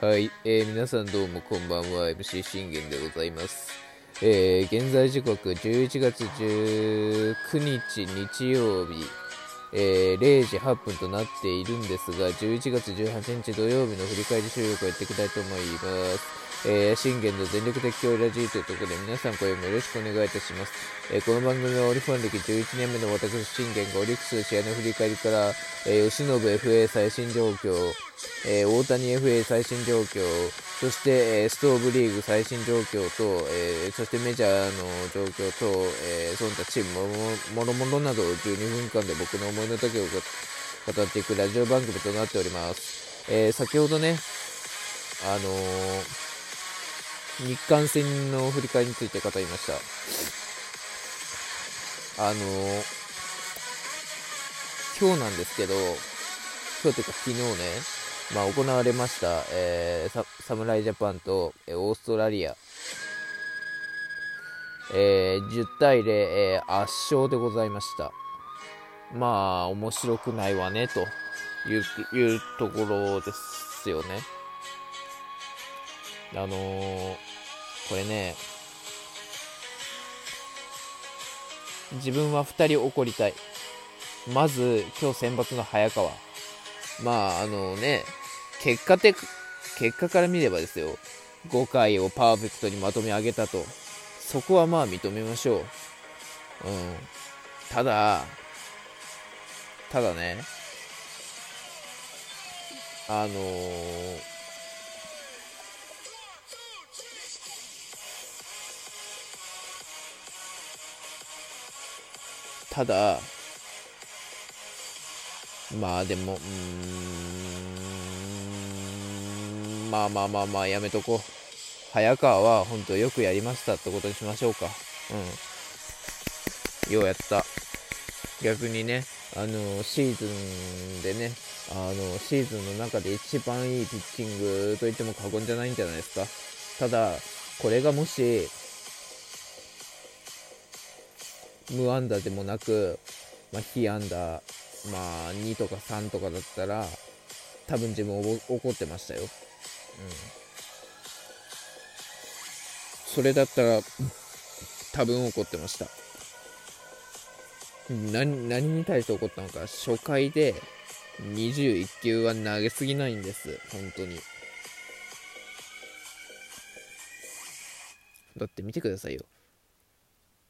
はい、えー、皆さんどうもこんばんは。MC 信玄でございます、えー、現在時刻11月19日日曜日、えー、0時8分となっているんですが11月18日土曜日の振り返り収録をやっていきたいと思いますえー、信玄の全力的強ラジーというところで皆さん声もよろしくお願いいたします。えー、この番組はオリファン歴11年目の私信玄がオリックス試合の振り返りから、えー、吉信 FA 最新状況、えー、大谷 FA 最新状況、そして、えー、ストーブリーグ最新状況と、えー、そしてメジャーの状況と、えー、その他チームもろもろなどを12分間で僕の思いの丈を語っていくラジオ番組となっております。えー、先ほどね、あのー日韓戦の振り返りについて語りました。あの今日なんですけど、今日というか昨日ね、まあ、行われました、えー、侍ジャパンと、えー、オーストラリア、えー、10対0、えー、圧勝でございました。まあ、面白くないわね、といういうところですよね。あのー、これね、自分は2人怒りたい。まず、今日選抜の早川。まあ、あのね、結果的、結果から見ればですよ、5回をパーフェクトにまとめ上げたと。そこはまあ認めましょう。うん。ただ、ただね、あのーただ、まあでも、うん、まあまあまあまあやめとこう。早川は本当よくやりましたってことにしましょうか。うん。ようやった。逆にね、あの、シーズンでね、あの、シーズンの中で一番いいピッチングと言っても過言じゃないんじゃないですか。ただ、これがもし、無安打でもなく、まあ、被安打、まあ、2とか3とかだったら、多分自分怒ってましたよ。うん。それだったら、多分怒ってました。何、何に対して怒ったのか、初回で21球は投げすぎないんです。本当に。だって見てくださいよ。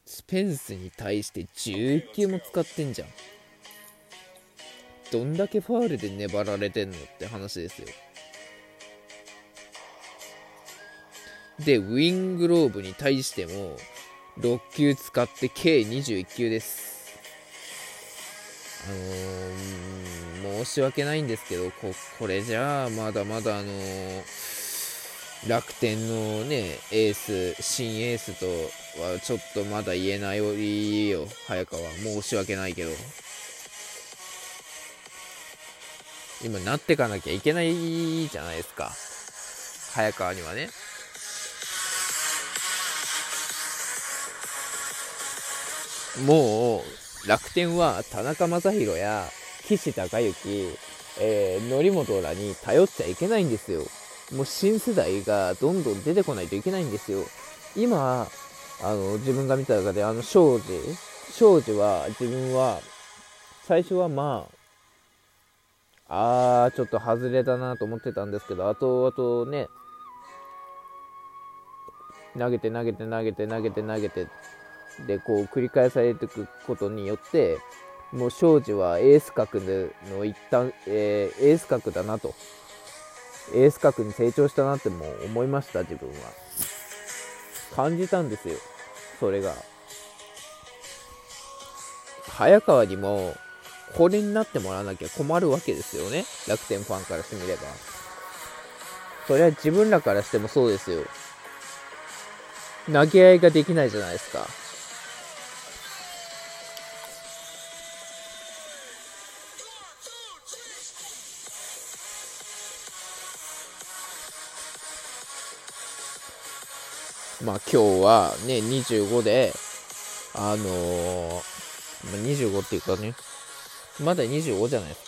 スペンスに対して11球も使ってんじゃん。どんだけファールで粘られてんのって話ですよ。で、ウィングローブに対しても6球使って計21球です。あの、申し訳ないんですけど、ここれじゃあまだまだあの楽天のね、エース、新エースとはちょっとまだ言えないよ、早川。申し訳ないけど。今なってかなきゃいけないじゃないですか。早川にはね。もう、楽天は田中将大や岸孝之、えー、則本らに頼っちゃいけないんですよ。もう新世代がどんどん出てこないといけないんですよ。今、あの、自分が見た中で、あの、庄司、庄司は、自分は、最初はまあ、あー、ちょっと外れだなと思ってたんですけど、あと、あとね、投げて投げて投げて投げて投げて、で、こう、繰り返されていくことによって、もう庄司はエース格の一旦、えー、エース格だなと。エース格に成長したなっても思いました、自分は。感じたんですよ、それが。早川にも、これになってもらわなきゃ困るわけですよね、楽天ファンからしてみれば。それは自分らからしてもそうですよ。投げ合いができないじゃないですか。まあ今日はね、25で、あのー、まあ、25っていうかね、まだ25じゃないです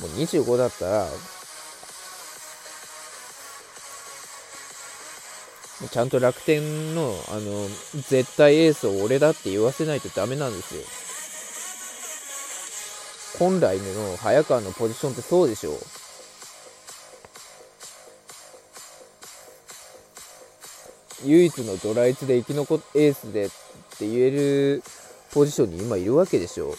か。もう25だったら、ちゃんと楽天の、あの、絶対エースを俺だって言わせないとダメなんですよ。本来の早川のポジションってそうでしょう唯一のドライツで生き残っエースでって言えるポジションに今いるわけでしょ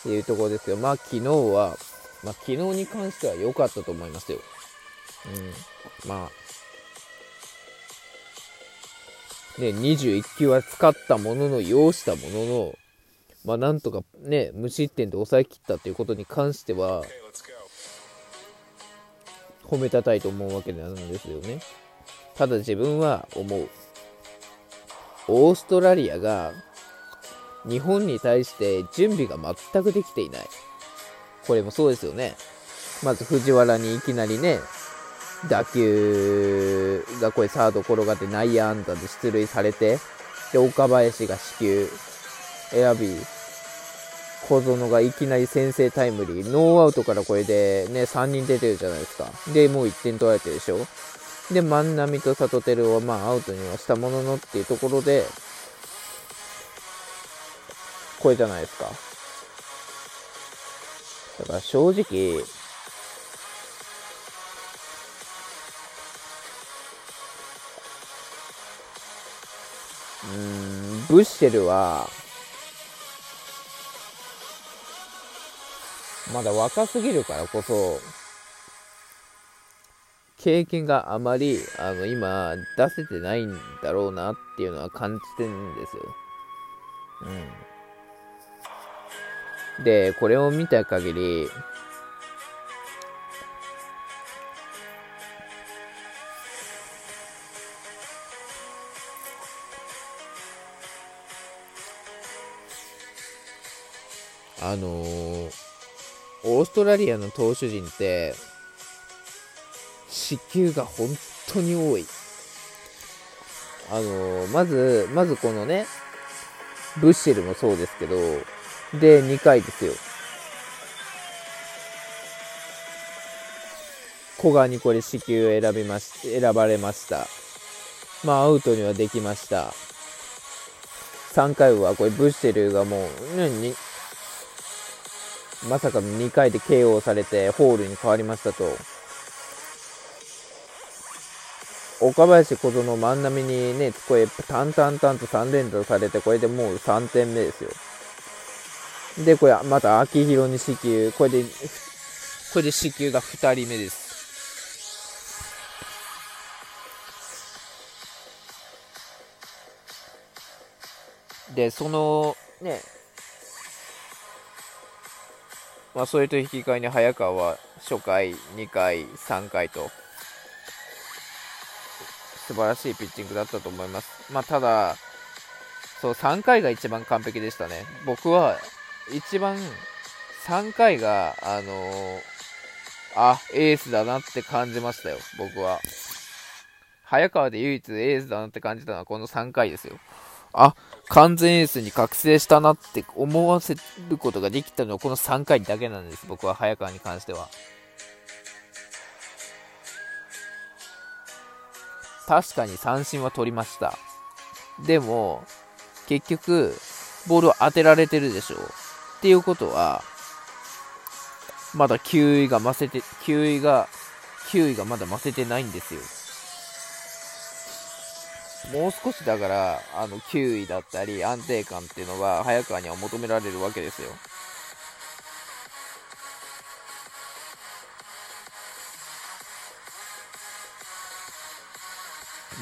っていうところですよ。まあ昨日は、まあ昨日に関しては良かったと思いますよ。うん。まあ。ね、21球は使ったものの、要したものの、まあなんとかね、無失点で抑えきったということに関しては、褒めたたいと思うわけなんですよね。ただ自分は思う。オーストラリアが日本に対して準備が全くできていない。これもそうですよね。まず藤原にいきなりね、打球がこれサード転がって内野安打で出塁されて、で、岡林が死球選び、小園がいきなり先制タイムリー、ノーアウトからこれでね、3人出てるじゃないですか。で、もう1点取られてるでしょ。で、万波と里輝はまあアウトにはしたもののっていうところで、これじゃないですか。だから正直、うん、ブッシェルは、まだ若すぎるからこそ、経験があまり、あの、今、出せてないんだろうなっていうのは感じてるんですよ。うん。で、これを見た限り、あのー、オーストラリアの投手陣って、失球が本当に多い。あの、まず、まずこのね、ブッシェルもそうですけど、で、2回ですよ。古賀にこれ死球選びまし、選ばれました。まあ、アウトにはできました。3回はこれブッシェルがもう、ね、まさかの2回で KO されてホールに変わりましたと。岡林小園万波にね、これ、淡々々と3連打されて、これでもう3点目ですよ。で、これ、また秋広に死球、これで、これで死球が2人目です。で、その、ね、まあ、それと引き換えに早川は初回、2回、3回と素晴らしいピッチングだったと思います。まあ、ただ、そう3回が一番完璧でしたね。僕は一番3回が、あのー、あ、エースだなって感じましたよ、僕は。早川で唯一エースだなって感じたのはこの3回ですよ。あ、完全エースに覚醒したなって思わせることができたのはこの3回だけなんです、僕は早川に関しては。確かに三振は取りました。でも、結局、ボールを当てられてるでしょう。っていうことは、まだ球威が増せて、球威が、球威がまだ増せてないんですよ。もう少しだから、あの、球威だったり、安定感っていうのが、早川には求められるわけですよ。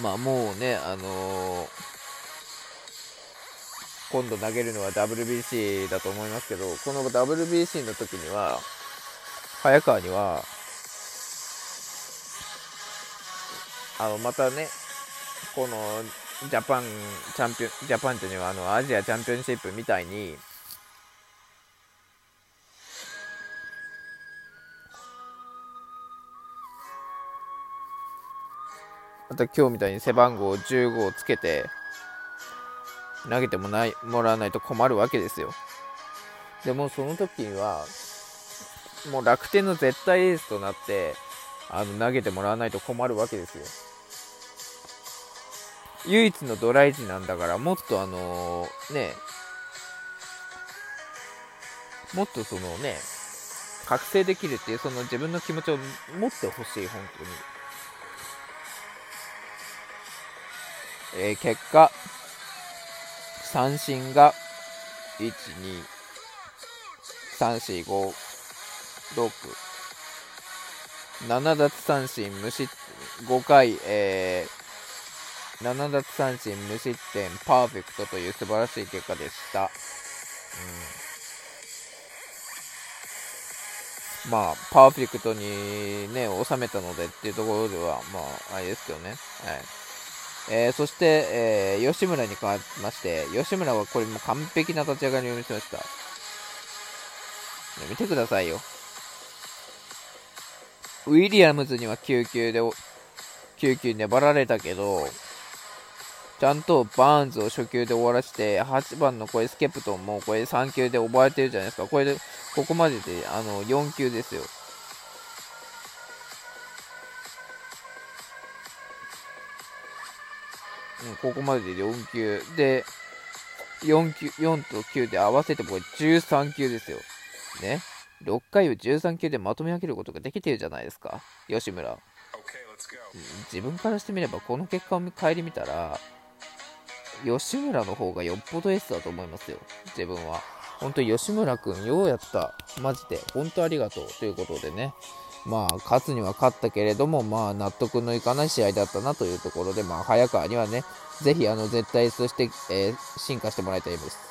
まあもうね、あのー、今度投げるのは WBC だと思いますけど、この WBC の時には、早川には、あの、またね、このジャパンチャンピオン、ジャパンというのはあのアジアチャンピオンシップみたいに、あと今日みたいに背番号15をつけて、投げてもないもらわないと困るわけですよ。でもその時には、もう楽天の絶対エースとなって、あの投げてもらわないと困るわけですよ。唯一のドライチなんだから、もっとあのー、ね、もっとそのね、覚醒できるっていうその自分の気持ちを持ってほしい、本当に。えー、結果、三振が、1、2、3、4、5、6、7奪三振無失、5回、えー、7奪三振無失点パーフェクトという素晴らしい結果でした。うん、まあ、パーフェクトにね、収めたのでっていうところでは、まあ、あれですけどね。はい。えー、そして、えー、吉村に関しまして、吉村はこれも完璧な立ち上がりを見せました。見てくださいよ。ウィリアムズには9球で、9球粘られたけど、ちゃんとバーンズを初球で終わらして、8番のこれスケプトンもこれ3球で覚えてるじゃないですか。これで、ここまでで、あの、4球ですよ。うん、ここまでで4球。で、4球、4と9で合わせてこれ13球ですよ。ね。6回を13球でまとめ上げることができてるじゃないですか、吉村。自分からしてみれば、この結果を顧みたら、吉村の方がよっぽど S だと思いますよ、自分は。本当に吉村君、ようやった。マジで。本当ありがとう。ということでね。まあ、勝つには勝ったけれども、まあ、納得のいかない試合だったなというところで、まあ、早川にはね、ぜひ、あの、絶対、そして、えー、進化してもらいたいです。